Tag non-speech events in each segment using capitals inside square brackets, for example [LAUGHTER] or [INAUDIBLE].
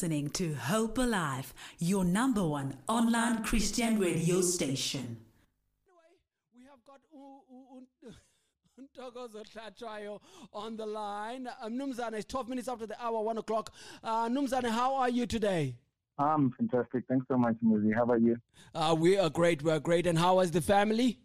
listening to Hope Alive, your number one online Christian radio station. Anyway, we have got [LAUGHS] Ntokozo Tlatrayo on the line. Um, Numzane, it's 12 minutes after the hour, 1 o'clock. Uh, Numzane, how are you today? I'm fantastic. Thanks so much, Muzi. How about you? Uh, we are great. We're great. And how is the family?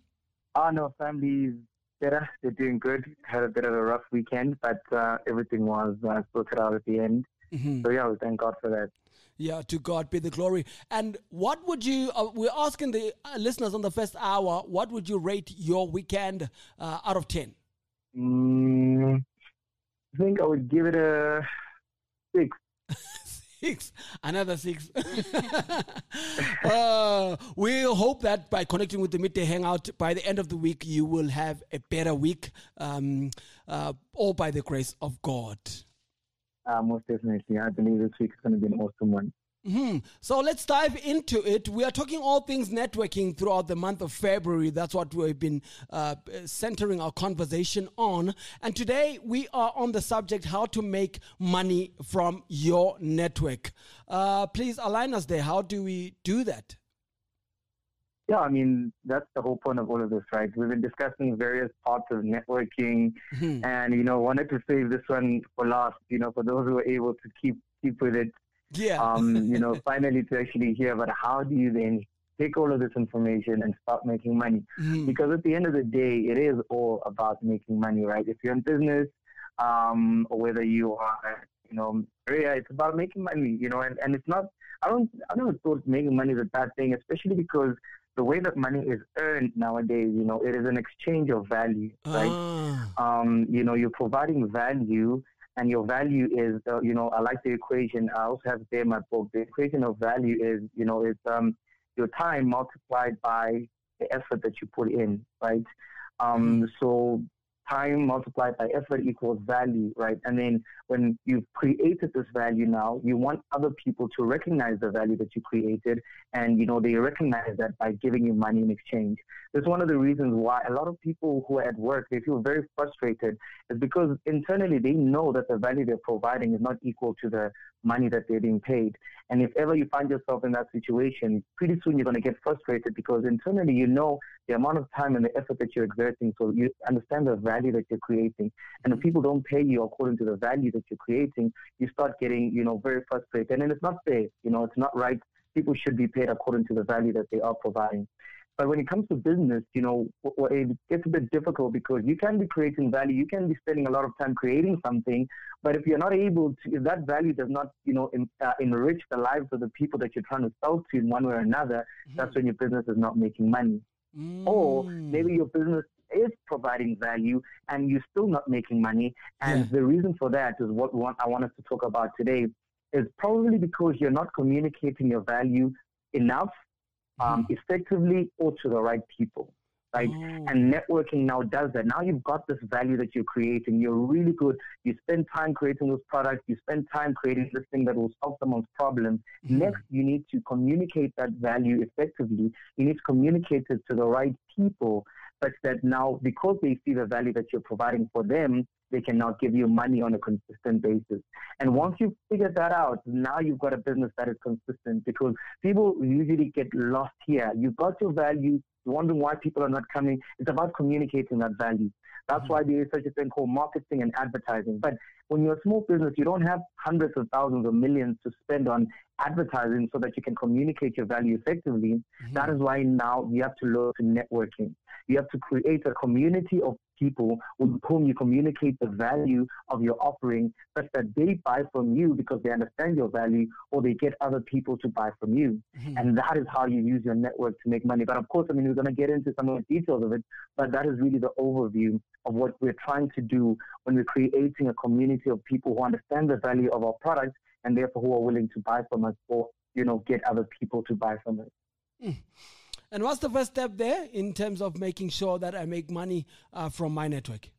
Oh, no, family is better. They're doing good. Had a bit of a rough weekend, but uh, everything was uh, sorted out at the end. Mm-hmm. So, yeah, we thank God for that. Yeah, to God be the glory. And what would you, uh, we're asking the uh, listeners on the first hour, what would you rate your weekend uh, out of 10? Mm, I think I would give it a six. [LAUGHS] six, another six. [LAUGHS] uh, we hope that by connecting with the midday hangout, by the end of the week, you will have a better week, um, uh, all by the grace of God. Uh, most definitely. I believe this week is going to be an awesome one. Mm-hmm. So let's dive into it. We are talking all things networking throughout the month of February. That's what we've been uh, centering our conversation on. And today we are on the subject how to make money from your network. Uh, please align us there. How do we do that? Yeah, I mean, that's the whole point of all of this, right? We've been discussing various parts of networking mm-hmm. and, you know, wanted to save this one for last, you know, for those who are able to keep keep with it. Yeah. um, [LAUGHS] you know, finally to actually hear about how do you then take all of this information and start making money. Mm-hmm. Because at the end of the day, it is all about making money, right? If you're in business, um, or whether you are, you know, yeah, it's about making money, you know, and, and it's not, I don't, I never thought making money is a bad thing, especially because the way that money is earned nowadays, you know, it is an exchange of value, right? Ah. Um, you know, you're providing value, and your value is, uh, you know, I like the equation. I also have there in my book. The equation of value is, you know, is um, your time multiplied by the effort that you put in, right? Um, mm. so time multiplied by effort equals value, right? And then when you've created this value now, you want other people to recognize the value that you created. And, you know, they recognize that by giving you money in exchange. That's one of the reasons why a lot of people who are at work, they feel very frustrated is because internally they know that the value they're providing is not equal to the money that they're being paid. And if ever you find yourself in that situation, pretty soon you're going to get frustrated because internally you know the amount of time and the effort that you're exerting, so you understand the value that you're creating. And if people don't pay you according to the value that you're creating, you start getting, you know, very frustrated. And then it's not fair, you know, it's not right. People should be paid according to the value that they are providing. But when it comes to business, you know, it gets a bit difficult because you can be creating value, you can be spending a lot of time creating something, but if you're not able to, if that value does not, you know, in, uh, enrich the lives of the people that you're trying to sell to in one way or another, mm-hmm. that's when your business is not making money. Mm. Or maybe your business is providing value and you're still not making money. And yeah. the reason for that is what I want us to talk about today is probably because you're not communicating your value enough, um, mm. effectively, or to the right people right? Oh. And networking now does that. Now you've got this value that you're creating. You're really good. You spend time creating those products. You spend time creating this thing that will solve someone's problem. Mm-hmm. Next, you need to communicate that value effectively. You need to communicate it to the right people such that now, because they see the value that you're providing for them, they can now give you money on a consistent basis. And once you've figured that out, now you've got a business that is consistent because people usually get lost here. You've got your value, wondering why people are not coming. It's about communicating that value. That's mm-hmm. why there is such a thing called marketing and advertising. But when you're a small business, you don't have hundreds of thousands or millions to spend on advertising so that you can communicate your value effectively. Mm-hmm. That is why now you have to learn to networking. You have to create a community of people with whom you communicate the value of your offering such that they buy from you because they understand your value or they get other people to buy from you. Mm-hmm. And that is how you use your network to make money. But of course, I mean, we're going to get into some of the details of it, but that is really the overview of what we're trying to do when we're creating a community of people who understand the value of our products and therefore who are willing to buy from us or, you know, get other people to buy from us. Mm. And what's the first step there in terms of making sure that I make money uh, from my network?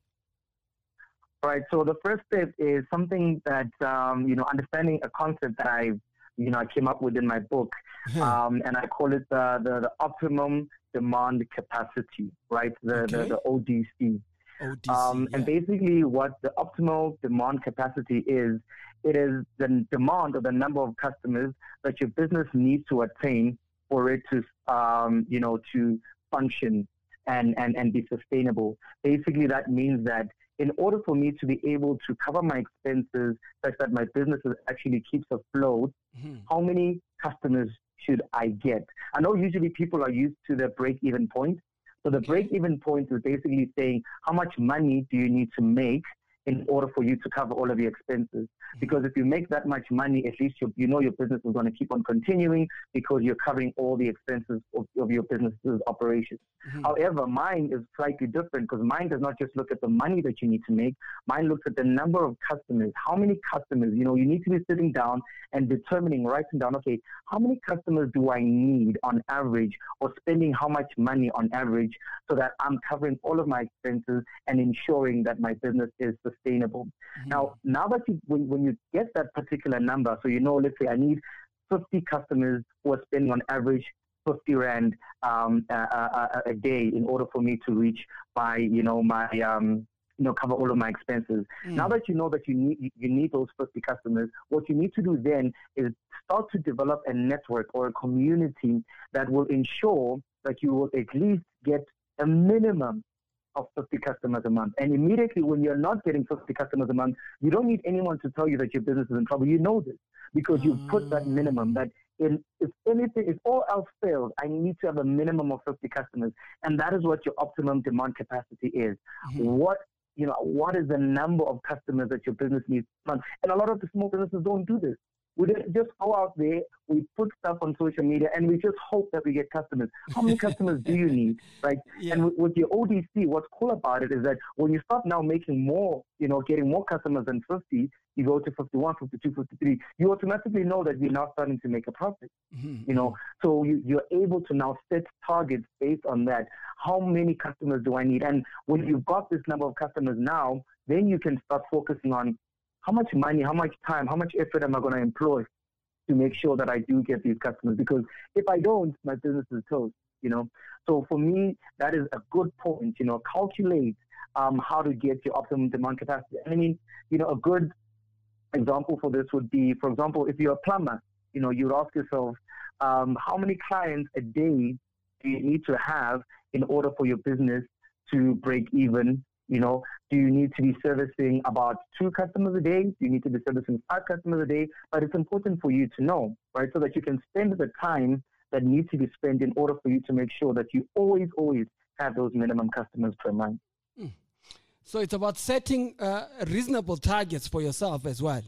Right. So the first step is something that um, you know, understanding a concept that I, you know, I came up with in my book, [LAUGHS] um, and I call it the, the, the optimum demand capacity. Right. The, okay. the the ODC. ODC, Um, And basically, what the optimal demand capacity is, it is the demand or the number of customers that your business needs to attain for it to, um, you know, to function and, and, and be sustainable. Basically, that means that in order for me to be able to cover my expenses such that my business actually keeps afloat, Mhm. how many customers should I get? I know usually people are used to the break even point. So the break even point is basically saying how much money do you need to make in order for you to cover all of your expenses. Mm-hmm. Because if you make that much money, at least you, you know your business is going to keep on continuing because you're covering all the expenses of, of your business's operations. Mm-hmm. However, mine is slightly different because mine does not just look at the money that you need to make. Mine looks at the number of customers. How many customers? You know, you need to be sitting down and determining, writing down, okay, how many customers do I need on average or spending how much money on average so that I'm covering all of my expenses and ensuring that my business is sustainable. Now, now that you, when, when you get that particular number, so you know, let's say I need 50 customers who are spending on average 50 rand um, a, a, a day in order for me to reach my, you know, my, um, you know, cover all of my expenses. Now that you know that you need you need those 50 customers, what you need to do then is start to develop a network or a community that will ensure that you will at least get a minimum of 50 customers a month. And immediately when you're not getting 50 customers a month, you don't need anyone to tell you that your business is in trouble. You know this because you've put that mm. minimum that in, if anything, if all else fails, I need to have a minimum of 50 customers. And that is what your optimum demand capacity is. Mm-hmm. What you know, what is the number of customers that your business needs month? And a lot of the small businesses don't do this. We just go out there, we put stuff on social media, and we just hope that we get customers. How many [LAUGHS] customers do you need, right? Yeah. And with, with your ODC, what's cool about it is that when you start now making more, you know, getting more customers than 50, you go to 51, 52, 53, you automatically know that you're now starting to make a profit. Mm-hmm, you know, mm-hmm. so you, you're able to now set targets based on that. How many customers do I need? And when you've got this number of customers now, then you can start focusing on how much money, how much time, how much effort am I going to employ to make sure that I do get these customers? Because if I don't, my business is toast. You know, so for me, that is a good point. You know, calculate um, how to get your optimum demand capacity. I mean, you know, a good example for this would be, for example, if you're a plumber, you know, you'd ask yourself, um, how many clients a day do you need to have in order for your business to break even? You know, do you need to be servicing about two customers a day? Do you need to be servicing five customers a day? But it's important for you to know, right, so that you can spend the time that needs to be spent in order for you to make sure that you always, always have those minimum customers per month. So it's about setting uh, reasonable targets for yourself as well.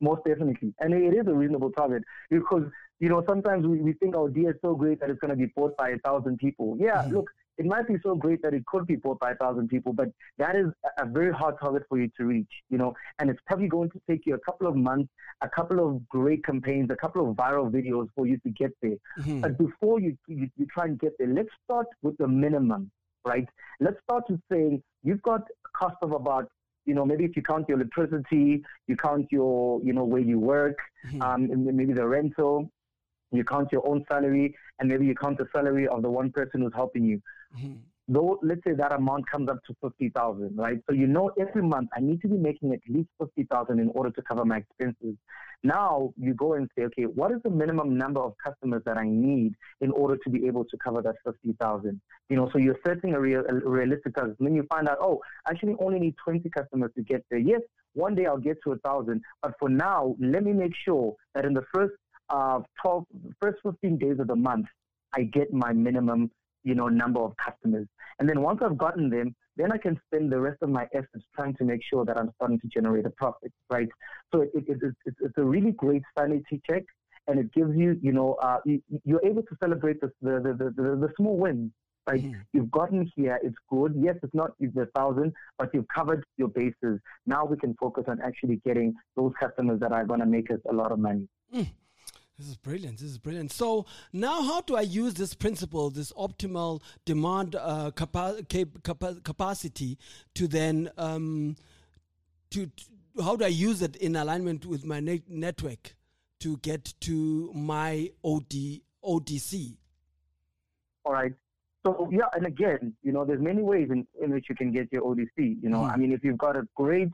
Most definitely. And it is a reasonable target because, you know, sometimes we, we think our idea is so great that it's going to be bought by a thousand people. Yeah, look, it might be so great that it could be a thousand people, but that is a- very hard target for you to reach, you know, and it's probably going to take you a couple of months, a couple of great campaigns, a couple of viral videos for you to get there. But before you, you, you try and get there, let's start with the minimum, right? Let's start with saying you've got a cost of about you know, maybe if you count your electricity, you count your, you know, where you work, um, and then maybe the rental, you count your own salary, and maybe you count the salary of the one person who's helping you. Though, let's say that amount comes up to 50,000, right? So you know every month I need to be making at least 50,000 in order to cover my expenses. Now you go and say, okay, what is the minimum number of customers that I need in order to be able to cover that 50,000? You know, so you're setting a, real, a realistic target. And then you find out, oh, I actually only need 20 customers to get there. Yes, one day I'll get to a thousand, but for now, let me make sure that in the first uh, 12, first 15 days of the month, I get my minimum, you know, number of customers. And then once I've gotten them, then I can spend the rest of my efforts trying to make sure that I'm starting to generate a profit, right? So it, it, it, it's, it's a really great sanity check, and it gives you, you know, uh, you, you're able to celebrate the, the, the, the, the small wins, right? You've gotten here, it's good. Yes, it's not the thousand, but you've covered your bases. Now we can focus on actually getting those customers that are going to make us a lot of money. This is brilliant. This is brilliant. So now, how do I use this principle, this optimal demand uh, capa- cap- capa- capacity, to then um, to, to how do I use it in alignment with my ne- network to get to my OD ODC? All right. so yeah, and again, you know, there's many ways in, in which you can get your ODC. You know, mm-hmm. I mean, if you've got a great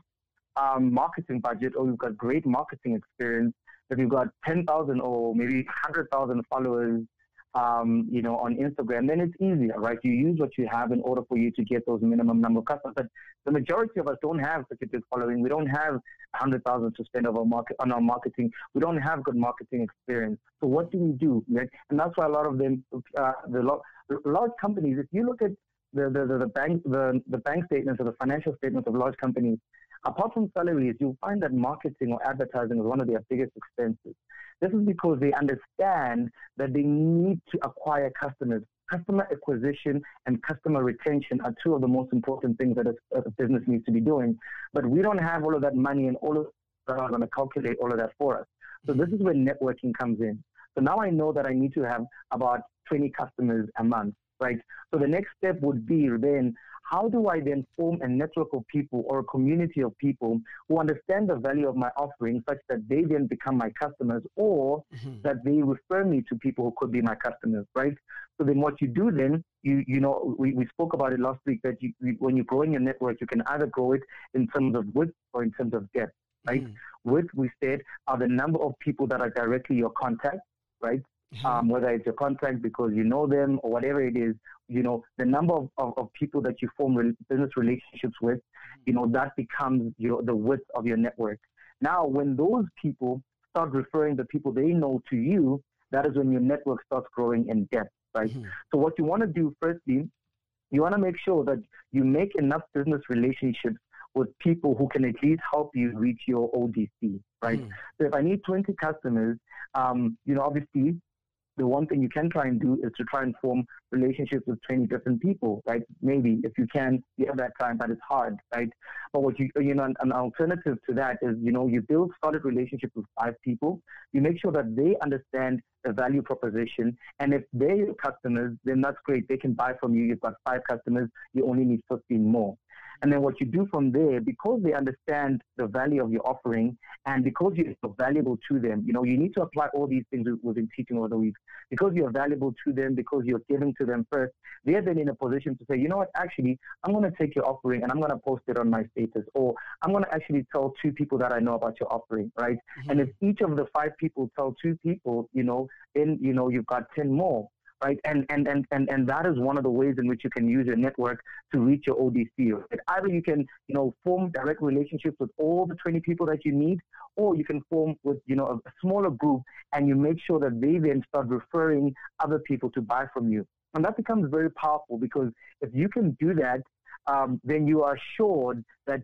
um, marketing budget or you've got great marketing experience, if you've got 10,000 or maybe 100,000 followers, um, you know, on Instagram, then it's easier, right? You use what you have in order for you to get those minimum number of customers. But the majority of us don't have such a big following. We don't have 100,000 to spend our market, on our marketing. We don't have good marketing experience. So what do we do? Right? And that's why a lot of them, uh, the large companies, if you look at the, the, the, the bank the, the bank statements or the financial statements of large companies, apart from salaries, you'll find that marketing or advertising is one of their biggest expenses. This is because they understand that they need to acquire customers. Customer acquisition and customer retention are two of the most important things that a, a business needs to be doing. But we don't have all of that money and all of that are going to calculate all of that for us. So this is where networking comes in. So now I know that I need to have about 20 customers a month, right? So the next step would be then how do I then form a network of people or a community of people who understand the value of my offering such that they then become my customers or mm-hmm. that they refer me to people who could be my customers, right? So then what you do then, you you know, we, we spoke about it last week that you, you, when you're growing your network, you can either grow it in terms of width or in terms of depth, right? Mm-hmm. Width, we said, are the number of people that are directly your contact, right? Mm-hmm. Um, whether it's your contract because you know them or whatever it is, you know, the number of, of, of people that you form re- business relationships with, mm-hmm. you know, that becomes your, the width of your network. Now, when those people start referring the people they know to you, that is when your network starts growing in depth, right? Mm-hmm. So what you want to do firstly, you want to make sure that you make enough business relationships with people who can at least help you reach your ODC, right? Mm. So if I need 20 customers, um, you know, obviously the one thing you can try and do is to try and form relationships with 20 different people, right? Maybe if you can, you have that time, but it's hard, right? But what you, you know, an, an alternative to that is, you know, you build solid relationships with five people. You make sure that they understand the value proposition. And if they're your customers, then that's great. They can buy from you. You've got five customers. You only need 15 more. And then what you do from there, because they understand the value of your offering and because you're valuable to them, you know, you need to apply all these things we've been teaching over the weeks. Because you're valuable to them, because you're giving to them first, they're then in a position to say, you know what, actually, I'm going to take your offering and I'm going to post it on my status, or I'm going to actually tell two people that I know about your offering, right? Mm-hmm. And if each of the five people tell two people, you know, then, you know, you've got 10 more right? And, and, and, and, and that is one of the ways in which you can use your network to reach your ODC. Right? Either you can, you know, form direct relationships with all the 20 people that you need, or you can form with, you know, a, smaller group and you make sure that they then start referring other people to buy from you. And that becomes very powerful because if you can do that, um, then you are assured that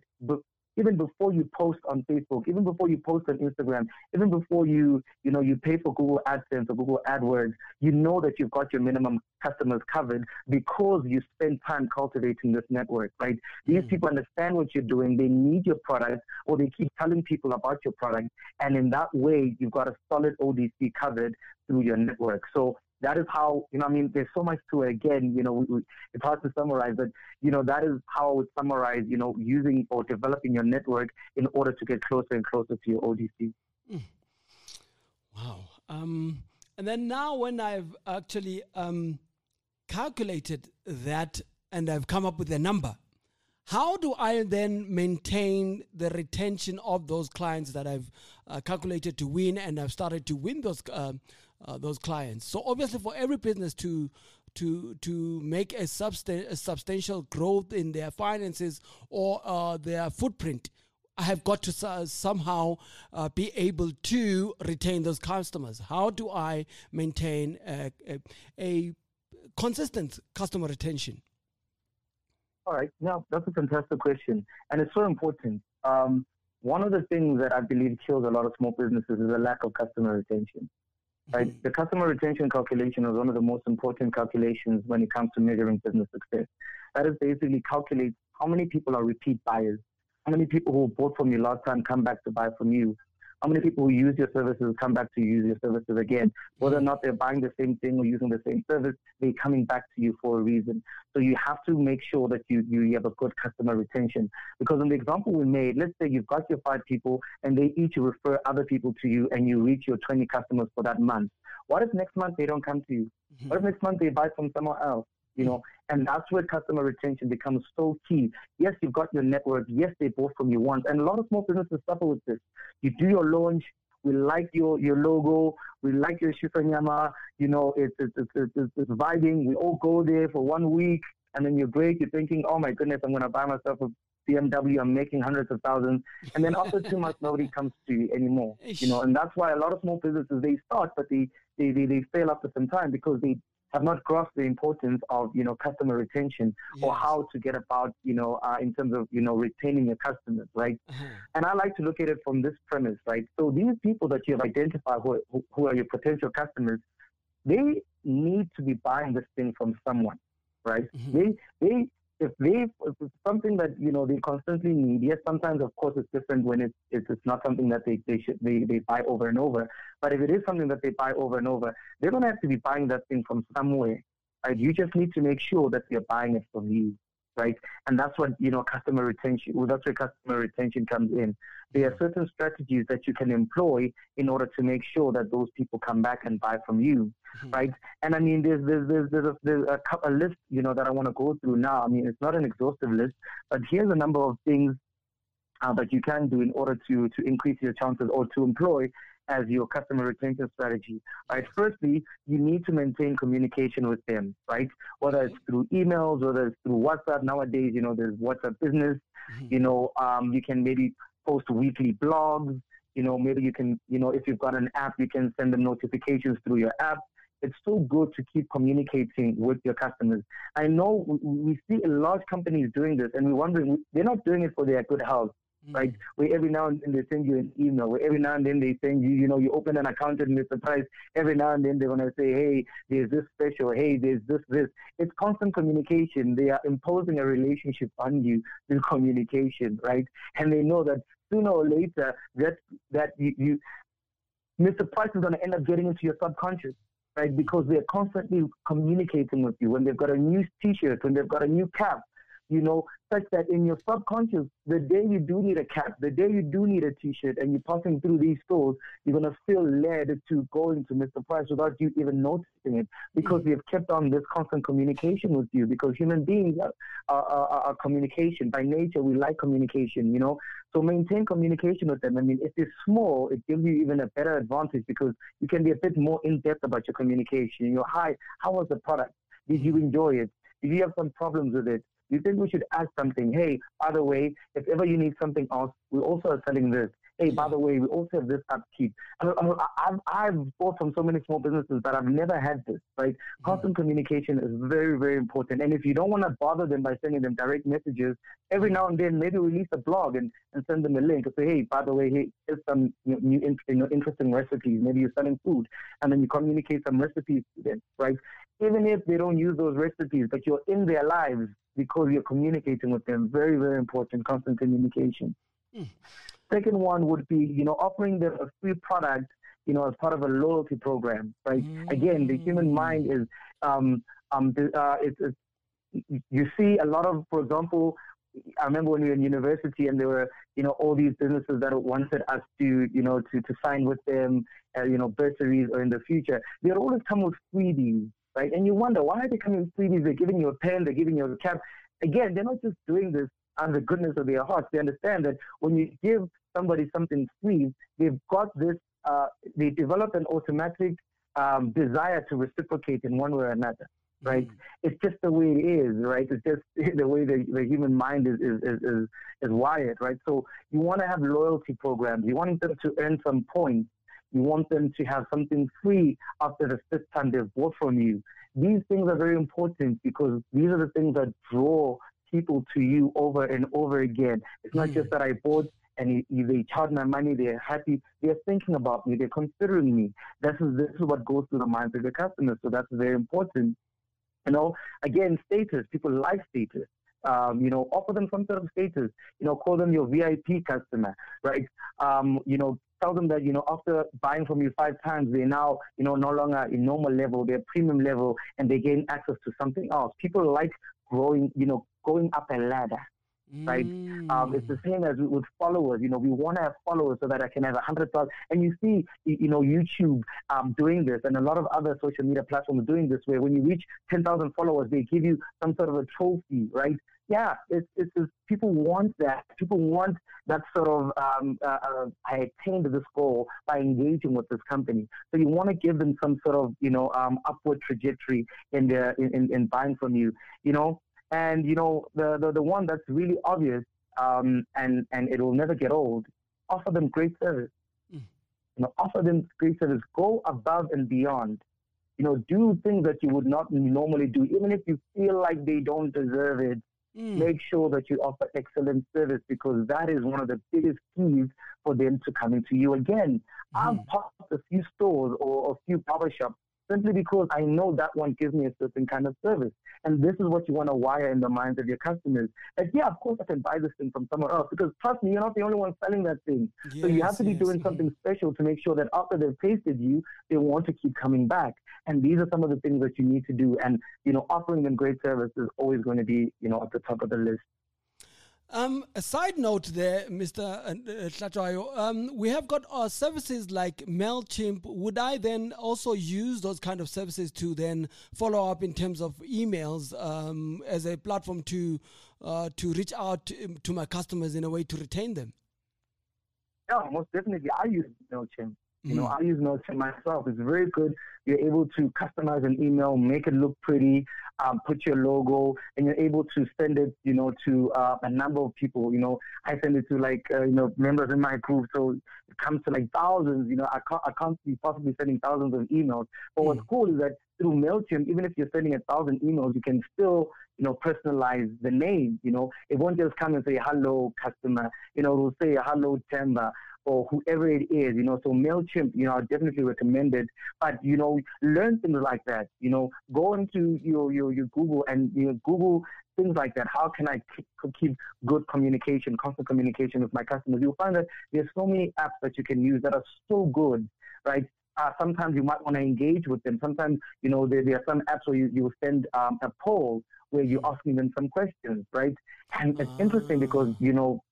even before you post on Facebook, even before you post on Instagram, even before you, you know, you pay for Google AdSense or Google AdWords, you know that you've got your minimum customers covered because you spend time cultivating this network, right? These mm people understand what you're doing. They need your product or they keep telling people about your product. And in that way, you've got a solid ODC covered through your network. So that is how you know. I mean, there's so much to it. Again, you know, we, we, it's hard to summarize, but you know, that is how I would summarize. You know, using or developing your network in order to get closer and closer to your ODC. Mm. Wow. Um, and then now, when I've actually um, calculated that and I've come up with a number, how do I then maintain the retention of those clients that I've uh, calculated to win and I've started to win those uh, uh, those clients. So obviously, for every business to to to make a, substan- a substantial growth in their finances or uh, their footprint, I have got to uh, somehow uh, be able to retain those customers. How do I maintain a, a, a consistent customer retention? All right, now that's a fantastic question, and it's so important. Um, one of the things that I believe kills a lot of small businesses is a lack of customer retention. Right? The customer retention calculation is one of the most important calculations when it comes to measuring business success. That is basically calculates how many people are repeat buyers, how many people who bought from you last time come back to buy from you, how many people who use your services come back to use your services again? Whether or not they're buying the same thing or using the same service, they're coming back to you for a reason. So you have to make sure that you, you have a good customer retention. Because in the example we made, let's say you've got your five people and they each refer other people to you and you reach your 20 customers for that month. What if next month they don't come to you? Mm-hmm. What if next month they buy from somewhere else? You know, and that's where customer retention becomes so key. Yes, you've got your network. Yes, they bought from you once. And a lot of small businesses suffer with this. You do your launch, we like your, your logo. We like your shisanyama. You know, it's, it's, it's, it's, it's vibing. We all go there for one week and then you're great. You're thinking, oh my goodness, I'm going to buy myself a BMW. I'm making hundreds of thousands. And then after two months, nobody comes to you anymore. You know, and that's why a lot of small businesses, they start, but they, they, they, they fail after some time because they have not grasped the importance of you know customer retention yes. or how to get about you know uh, in terms of you know retaining your customers right uh-huh. and i like to look at it from this premise right so these people that you have identified who, who are your potential customers they need to be buying this thing from someone right mm-hmm. they they if they if it's something that you know they constantly need, yes, sometimes of course it's different when it's it's, it's not something that they they should they, they buy over and over. But if it is something that they buy over and over, they're gonna have to be buying that thing from somewhere. Right? You just need to make sure that they're buying it from you right? And that's what, you know, customer retention, well, that's where customer retention comes in. There are certain strategies that you can employ in order to make sure that those people come back and buy from you, mm-hmm. right? And I mean, there's, there's, there's, there's, a, there's a, a list, you know, that I want to go through now. I mean, it's not an exhaustive list, but here's a number of things uh, that you can do in order to, to increase your chances or to employ as your customer retention strategy, right? Firstly, you need to maintain communication with them, right? Whether it's through emails, whether it's through WhatsApp. Nowadays, you know, there's WhatsApp business. Mm-hmm. You know, um, you can maybe post weekly blogs. You know, maybe you can, you know, if you've got an app, you can send them notifications through your app. It's so good to keep communicating with your customers. I know we see a lot of companies doing this, and we're wondering they're not doing it for their good health Mm. Right, where every now and then they send you an email, where every now and then they send you, you know, you open an account and you're surprised. Every now and then they're gonna say, hey, there's this special, hey, there's this, this. It's constant communication. They are imposing a relationship on you through [LAUGHS] communication, right? And they know that sooner or later that that you, you Mr. Price is gonna end up getting into your subconscious right? Because they're constantly communicating with you. When they've got a new T-shirt, when they've got a new cap, you know, such that in your subconscious, the day you do need a cap, the day you do need a t-shirt and you're passing through these stores, you're going to feel led to go into Mr. Price without you even noticing it because we have kept on this constant communication with you because human beings are, are, are, are communication. By nature, we like communication, you know. So maintain communication with them. I mean, if it's small, it gives you even a better advantage because you can be a bit more in-depth about your communication. You know, hi, how was the product? Did you enjoy it? Did you have some problems with it? You think we should add something? Hey, by the way, if ever you need something else, we also are selling this. Hey, by the way, we also have this upkeep. I mean, I've, I've bought from so many small businesses that I've never had this, right? Mm-hmm. Constant communication is very, very important. And if you don't want to bother them by sending them direct messages, every now and then maybe release a blog and, and send them a link and say, hey, by the way, hey, here's some new you know, interesting recipes. Maybe you're selling food. And then you communicate some recipes to them, right? Even if they don't use those recipes, but you're in their lives, because you're communicating with them. Very, very important, constant communication. Mm. Second one would be, you know, offering them a free product, you know, as part of a loyalty program, right? Mm. Again, the human mind is, um, um, uh, it's, it's, you see a lot of, for example, I remember when we were in university and there were, you know, all these businesses that wanted us to, you know, to, to sign with them, uh, you know, bursaries or in the future. They would always come with freebies, right? And you wonder why are they coming freebies? They're giving you a pen, they're giving you a cap. Again, they're not just doing this out of the goodness of their hearts. They understand that when you give somebody something free, they've got this. Uh, they develop an automatic um, desire to reciprocate in one way or another. Right? Mm. It's just the way it is, right? It's just [LAUGHS] the way the, the human mind is, is, is, is, is wired, right? So you want to have loyalty programs. You want them to earn some points you want them to have something free after the fifth time they've bought from you. These things are very important because these are the things that draw people to you over and over again. It's not mm. just that I bought and they charge my money, they're happy, they're thinking about me, they're considering me. This is, this is what goes through the minds of the customers. So that's very important. You know, again, status, people like status. Um, you know, offer them some sort of status. You know, call them your VIP customer, right? Um, you know, tell them that, you know, after buying from you five times, they're now, you know, no longer in normal level, they're premium level, and they gain access to something else. People like growing, you know, going up a ladder, right? Um, it's the same as with followers. You know, we want to have followers so that I can have a hundred thousand. And you see, you know, YouTube um, doing this, and a lot of other social media platforms doing this. Where when you reach ten thousand followers, they give you some sort of a trophy, right? Yeah, it's, it's, it's people want that. People want that sort of. Um, uh, uh, I attained this goal by engaging with this company. So you want to give them some sort of, you know, um, upward trajectory in their in, in, in buying from you. You know, and you know, the, the, the one that's really obvious um, and, and it will never get old, offer them great service. Mm. You know, offer them great service. Go above and beyond. You know, do things that you would not normally do, even if you feel like they don't deserve it. Mm. Make sure that you offer excellent service because that is one of the biggest keys for them to coming to you again. Mm. I've passed a few stores or a few barbershops simply because I know that one gives me a certain kind of service. And this is what you want to wire in the minds of your customers. That, yeah, of course I can buy this thing from somewhere else because trust me, you're not the only one selling that thing. Yes, so you have to be yes, doing something special to make sure that after they've tasted you, they want to keep coming back. And these are some of the things that you need to do. And, you know, offering them great service is always going to be, you know, at the top of the list. Um, a side note there, Mr. Uh, um, we have got our services like MailChimp. Would I then also use those kind of services to then follow up in terms of emails um, as a platform to uh, to reach out to, to, my customers in a way to retain them? Yeah, most definitely. I use MailChimp. You know, mm-hmm. I use MailChimp myself. It's very good. You're able to customize an email, make it look pretty, um, put your logo, and you're able to send it, you know, to uh, a number of people. You know, I send it to like, uh, you know, members in my group, so it comes to like thousands. You know, I can't, I can't be possibly sending thousands of emails. But mm. what's cool is that through Mailchimp, even if you're sending a thousand emails, you can still, you know, personalize the name. You know, it won't just come and say hello customer. You know, it will say hello Temba or whoever it is, you know. So MailChimp, you know, I definitely recommend it. But, you know, learn things like that. You know, go into your, your, your Google and, you know, Google things like that. How can I keep, keep good communication, constant communication with my customers? You'll find that there's so many apps that you can use that are so good, right? Uh, sometimes you might want to engage with them. Sometimes, you know, there, there are some apps where you, you send um, a poll where you're asking them some questions, right? And it's interesting because, you know,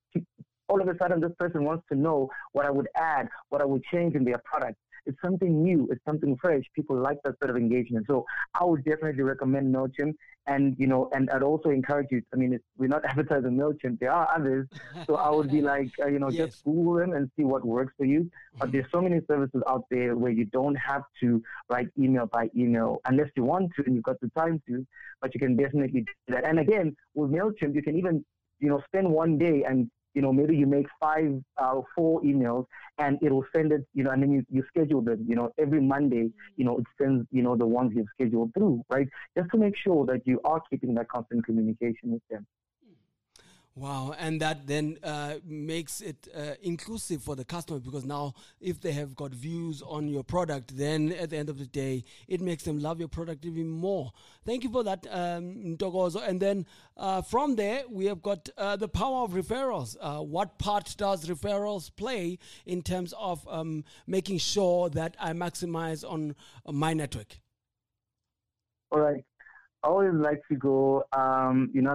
all of a sudden this person wants to know what I would add, what I would change in their product. It's something new. It's something fresh. People like that sort of engagement. So I would definitely recommend MailChimp. And, you know, and I'd also encourage you, I mean, we're not [LAUGHS] advertising MailChimp. There are others. So I would be [LAUGHS] like, uh, you know, yes. just Google them and see what works for you. But mm-hmm. there's so many services out there where you don't have to write email by email unless you want to and you've got the time to, but you can definitely do that. And again, with MailChimp, you can even, you know, spend one day and you know, maybe you make five, uh, four emails and it'll send it, you know, and then you, you schedule them, you know, every Monday, you know, it sends, you know, the ones you've scheduled through, right? Just to make sure that you are keeping that constant communication with them. Wow, and that then uh, makes it uh, inclusive for the customer because now, if they have got views on your product, then at the end of the day, it makes them love your product even more. Thank you for that, um. And then uh, from there, we have got uh, the power of referrals. Uh, what part does referrals play in terms of um, making sure that I maximize on my network? All right. I always like to go, um, you know,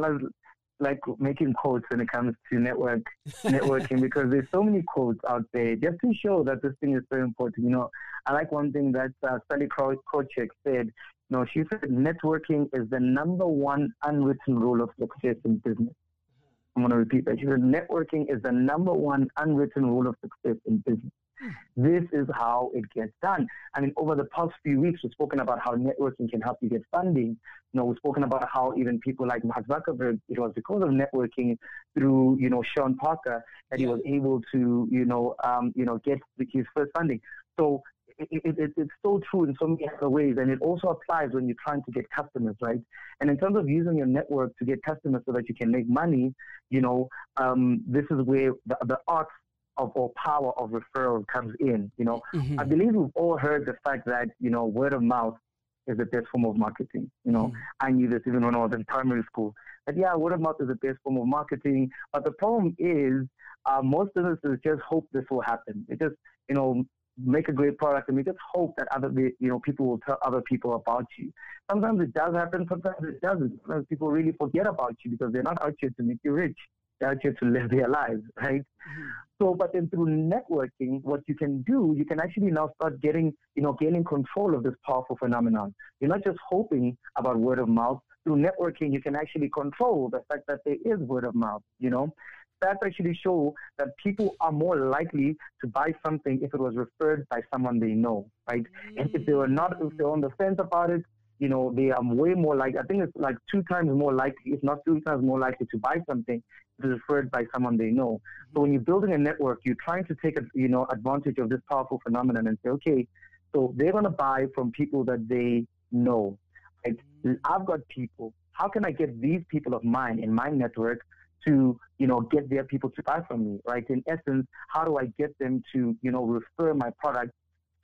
like making quotes when it comes to network [LAUGHS] networking because there's so many quotes out there just to show that this thing is so important. You know, I like one thing that uh, Sallie Krawcheck said. You know, she said networking is the number one unwritten rule of success in business. I'm going to repeat that. She said networking is the number one unwritten rule of success in business. This is how it gets done. I mean, over the past few weeks, we've spoken about how networking can help you get funding. You know, we've spoken about how even people like Mark Zuckerberg, it was because of networking through, you know, Sean Parker that he was able to, you know, um, you know, get his first funding. So it, it, it's so true in so many other ways, and it also applies when you're trying to get customers, right? And in terms of using your network to get customers so that you can make money, you know, um, this is where the, the art of or power of referral comes in. You know, mm-hmm. I believe we've all heard the fact that you know word of mouth is the best form of marketing. You know, mm-hmm. I knew this even when I was in primary school. But yeah, word of mouth is the best form of marketing. But the problem is, uh, most businesses just hope this will happen. They just you know make a great product and we just hope that other you know people will tell other people about you. Sometimes it does happen, sometimes it doesn't. Sometimes people really forget about you because they're not out here to make you rich. Out here to live their lives, [LAUGHS] right? Mm-hmm. So, but then through networking, what you can do, you can actually now start getting, you know, gaining control of this powerful phenomenon. You're not just hoping about word of mouth. Through networking, you can actually control the fact that there is word of mouth, you know? Stats actually show that people are more likely to buy something if it was referred by someone they know, right? Mm. And if they were not, if they're on the fence about it, you know, they are way more like, I think it's like two times more likely, if not two times more likely to buy something referred by someone they know. So when you're building a network, you're trying to take, a, you know, advantage of this powerful phenomenon and say, okay, so they're going to buy from people that they know. Right? I've got people. How can I get these people of mine in my network to, you know, get their people to buy from me, right? In essence, how do I get them to, you know, refer my product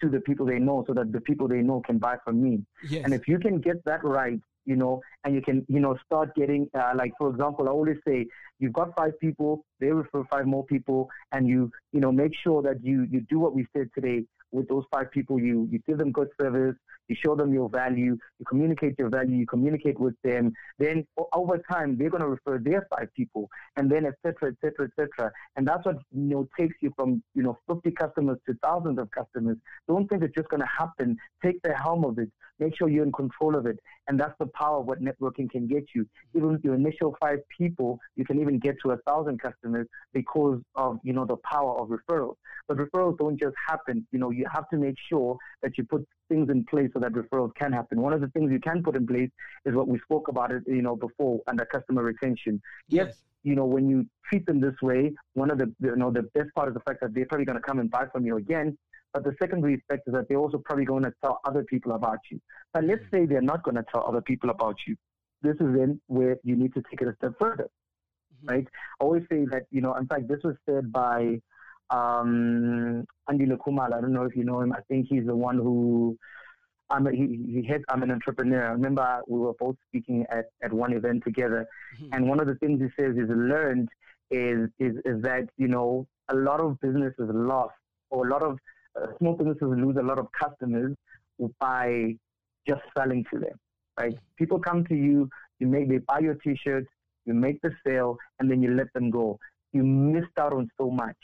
to the people they know so that the people they know can buy from me? Yes. And if you can get that right, you know, and you can, you know, start getting, uh, like, for example, I always say, you've got five people, they refer five more people, and you, you know, make sure that you, you do what we said today with those five people. You, you give them good service, you show them your value, you communicate your value, you communicate with them. Then over time, they're going to refer their five people, and then et cetera, et cetera, et cetera. And that's what you know takes you from you know 50 customers to thousands of customers. Don't think it's just going to happen. Take the helm of it. Make sure you're in control of it, and that's the power of what networking can get you. Even with your initial five people, you can even get to a thousand customers because of you know the power of referrals. But referrals don't just happen. You know, you have to make sure that you put things in place so that referrals can happen. One of the things you can put in place is what we spoke about it, you know, before under customer retention. Yes. yes you know, when you treat them this way, one of the, you know, the best part is the fact that they're probably going to come and buy from you again. But the secondary effect is that they're also probably going to tell other people about you. But let's say they're not going to tell other people about you. This is then where you need to take it a step further, mm-hmm. right? I always say that, you know, in fact, this was said by um, Andy Lekumala. I don't know if you know him. I think he's the one who I'm a, he, he had, I'm an entrepreneur. I remember we were both speaking at, at one event together, mm-hmm. and one of the things he says is learned is, is is that you know a lot of business businesses lost or a lot of small businesses lose a lot of customers by just selling to them. Right? People come to you, you make they buy your T-shirts, you make the sale, and then you let them go. You missed out on so much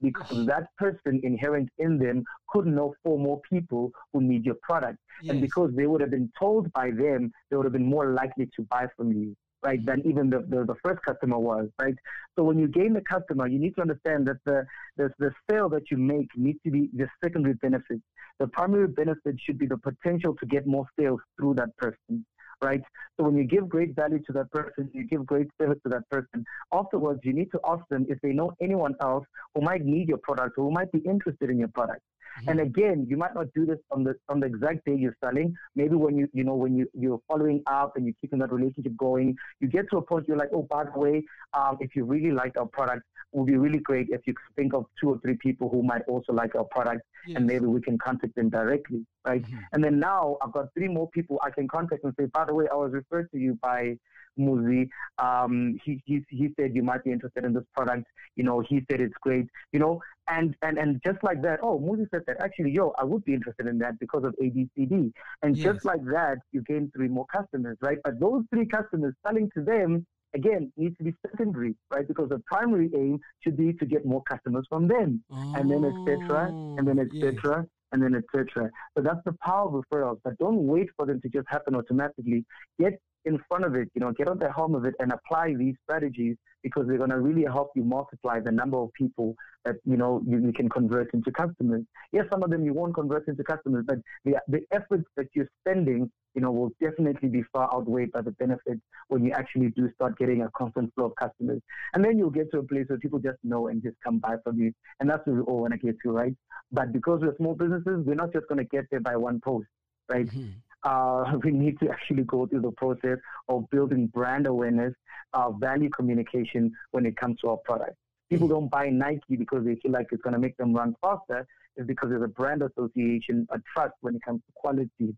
because that person inherent in them could know four more people who need your product. Yes. And because they would have been told by them, they would have been more likely to buy from you right, than even the, the, the, first customer was, right? So when you gain the customer, you need to understand that the, the, the sale that you make needs to be the secondary benefit. The primary benefit should be the potential to get more sales through that person right? So when you give great value to that person, you give great service to that person. Afterwards, you need to ask them if they know anyone else who might need your product or who might be interested in your product. Mm-hmm. And again, you might not do this on the on the exact day you're selling. Maybe when you you know when you you're following up and you're keeping that relationship going, you get to a point you're like, oh, by the way, um, if you really like our product, it would be really great if you could think of two or three people who might also like our product, yes. and maybe we can contact them directly, right? Mm-hmm. And then now I've got three more people I can contact and say, by the way, I was referred to you by Muzi. Um, he, he, he said you might be interested in this product. You know, he said it's great. You know, and and and just like that, oh, Muzi said that actually, yo, I would be interested in that because of ABCD. And yes. just like that, you gain three more customers, right? But those three customers selling to them again needs to be secondary, right? Because the primary aim should be to get more customers from them, oh, and then etc. and then etc. And then etc. So that's the power of referrals. But don't wait for them to just happen automatically. Get in front of it, you know, get on the helm of it and apply these strategies because they're going to really help you multiply the number of people that, you know, you, you, can convert into customers. Yes, some of them you won't convert into customers, but the, the efforts that you're spending, you know, will definitely be far outweighed by the benefits when you actually do start getting a constant flow of customers. And then you'll get to a place where people just know and just come buy from you. And that's what we all want to get to, right? But because we're small businesses, we're not just going to get there by one post, right? Mm-hmm uh, [LAUGHS] we need to actually go through the process of building brand awareness, uh, value communication when it comes to our product. People mm-hmm. don't buy Nike because they feel like it's going to make them run faster. It's because there's a brand association, a trust when it comes to quality.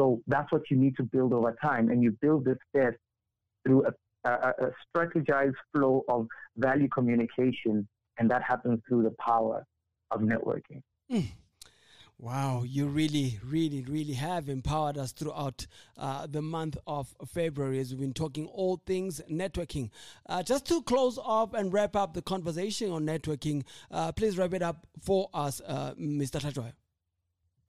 So that's what you need to build over time. And you build this best through a, a, a strategized flow of value communication. And that happens through the power of networking. Mm. Wow, you really, really, really have empowered us throughout uh, the month of February as we've been talking all things networking. Uh, just to close off and wrap up the conversation on networking, uh, please wrap it up for us, uh, Mr. Tajwa.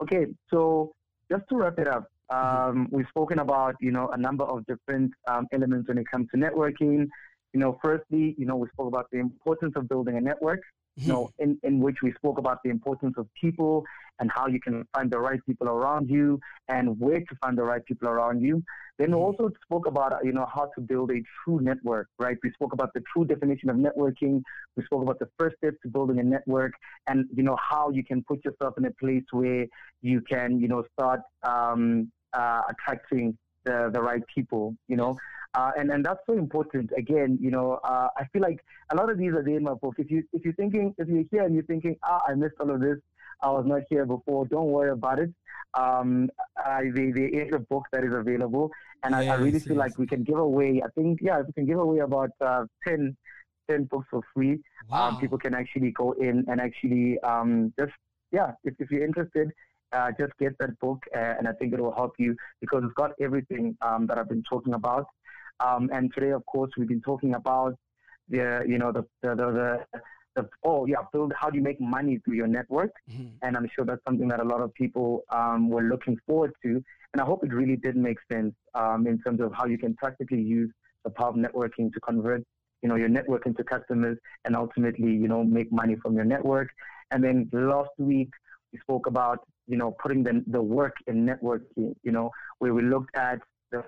Okay, so just to wrap it up, um, we've spoken about you know a number of different um, elements when it comes to networking. You know, firstly, you know we spoke about the importance of building a network you know, in, in which we spoke about the importance of people and how you can find the right people around you and where to find the right people around you. Then we also spoke about, you know, how to build a true network, right? We spoke about the true definition of networking. We spoke about the first steps to building a network and, you know, how you can put yourself in a place where you can, you know, start um, uh, attracting the, the right people, you know. Uh, and and that's so important. Again, you know, uh, I feel like a lot of these are there in my book. If you if you're thinking if you're here and you're thinking, ah, I missed all of this, I was not here before. Don't worry about it. Um, I, there, there is a book that is available, and yes, I, I, really feel like we can give away. I think yeah, we can give away about uh, 10, 10 books for free. Um, wow. Um, people can actually go in and actually um, just yeah, if, if you're interested, uh, just get that book, uh, and I think it will help you because it's got everything um, that I've been talking about. Um, and today, of course, we've been talking about the, you know, the, the, the, the oh yeah, build how do you make money through your network? Mm-hmm. And I'm sure that's something that a lot of people um, were looking forward to. And I hope it really did make sense um, in terms of how you can practically use the power of networking to convert, you know, your network into customers and ultimately, you know, make money from your network. And then last week we spoke about, you know, putting the the work in networking, you know, where we looked at the,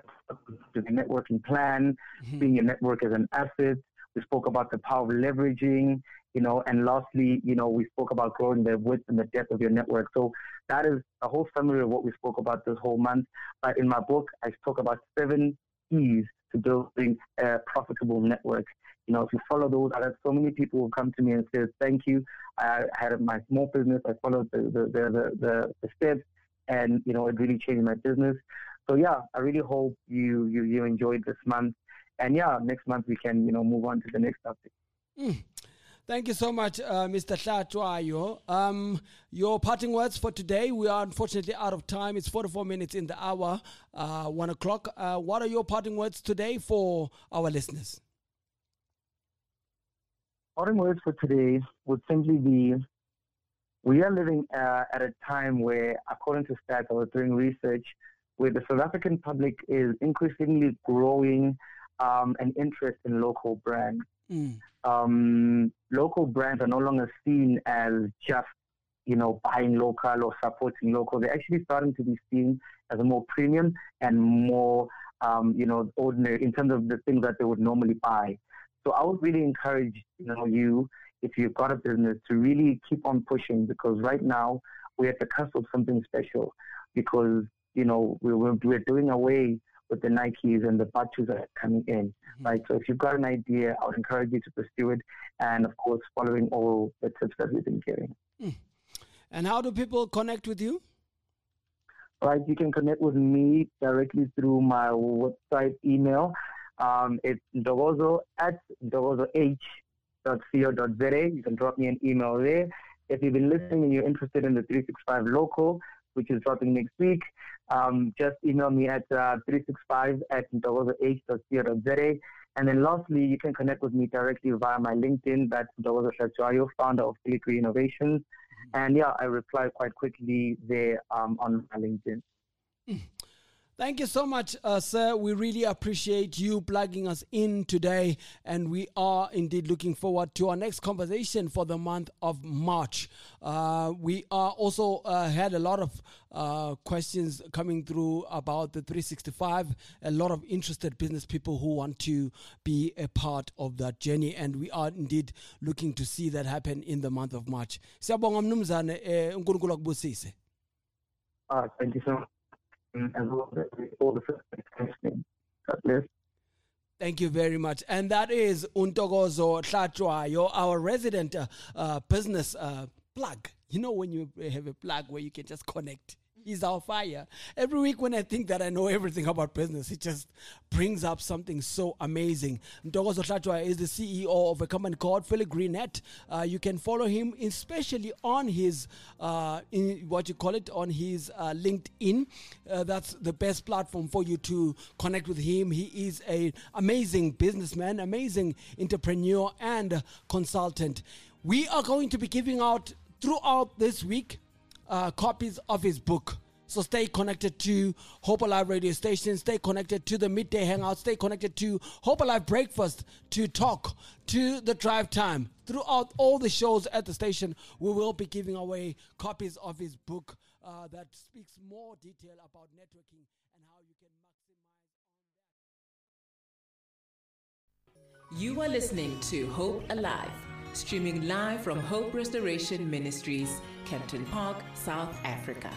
the networking plan, mm-hmm. seeing your network as an asset. We spoke about the power of leveraging, you know, and lastly, you know, we spoke about growing the width and the depth of your network. So that is a whole summary of what we spoke about this whole month. But in my book, I talk about seven keys to building a profitable network. You know, if you follow those, I had so many people who come to me and say, "Thank you. I had my small business. I followed the the the, the, the steps, and you know, it really changed my business." So yeah, I really hope you you you enjoyed this month, and yeah, next month we can you know move on to the next topic. Mm. Thank you so much, uh, Mr. Hlatshwayo. Um, your parting words for today. We are unfortunately out of time. It's 44 minutes in the hour, uh, 1 o'clock. Uh, what are your parting words today for our listeners? Parting words for today would simply be we are living uh, at a time where, according to stats, I was doing research, where the South African public is increasingly growing um, an interest in local brands. Mm. Um, local brands are no longer seen as just, you know, buying local or supporting local. They're actually starting to be seen as a more premium and more, um, you know, ordinary in terms of the things that they would normally buy. So I would really encourage, you know, you if you've got a business to really keep on pushing because right now we're at the cusp of something special because you know, we, we're, we're doing away with the Nikes and the Batus that are coming in, mm-hmm. right? So if you've got an idea, I would encourage you to pursue it, and of course, following all the tips that we've been giving. Mm. And how do people connect with you? Right, you can connect with me directly through my website email. Um, it's ntokozo at ntokozoh.co.za. You can drop me an email there. If you've been listening and you're interested in the 365 local, which is dropping next week, um, just email me at uh, 365 at ntokozoh.co.za. And then lastly, you can connect with me directly via my LinkedIn. That's Ntokozo Hlatshwayo, founder of Filigree Innovations. Mm-hmm. And yeah, I reply quite quickly there um, on my LinkedIn. Thank you so much, uh, sir. We really appreciate you plugging us in today, and we are indeed looking forward to our next conversation for the month of March. Uh, we are also uh, had a lot of uh, questions coming through about the 365. A lot of interested business people who want to be a part of that journey, and we are indeed looking to see that happen in the month of March. Siyabonga eh, uNkulunkulu. Ah, thank you so much all the bless. Thank you very much. And that is Untokozo Hlatshwayo, our resident uh, uh, business uh, plug. You know, when you have a plug where you can just connect. He's our fire. Every week when I think that I know everything about business, he just brings up something so amazing. Hlatshwayo is the CEO of a company called Filigreenet. Uh, you can follow him, especially on his, uh, what you call it, on his uh, LinkedIn. Uh, that's the best platform for you to connect with him. He is an amazing businessman, amazing entrepreneur, and consultant. We are going to be giving out throughout this week uh, copies of his book. So stay connected to Hope Alive radio station, stay connected to the midday hangout, stay connected to Hope Alive breakfast, to talk, to the drive time. Throughout all the shows at the station, we will be giving away copies of his book uh, that speaks more detail about networking and how you can maximize. You are listening to Hope Alive, streaming live from Hope Restoration Ministries, Kempton Park, South Africa.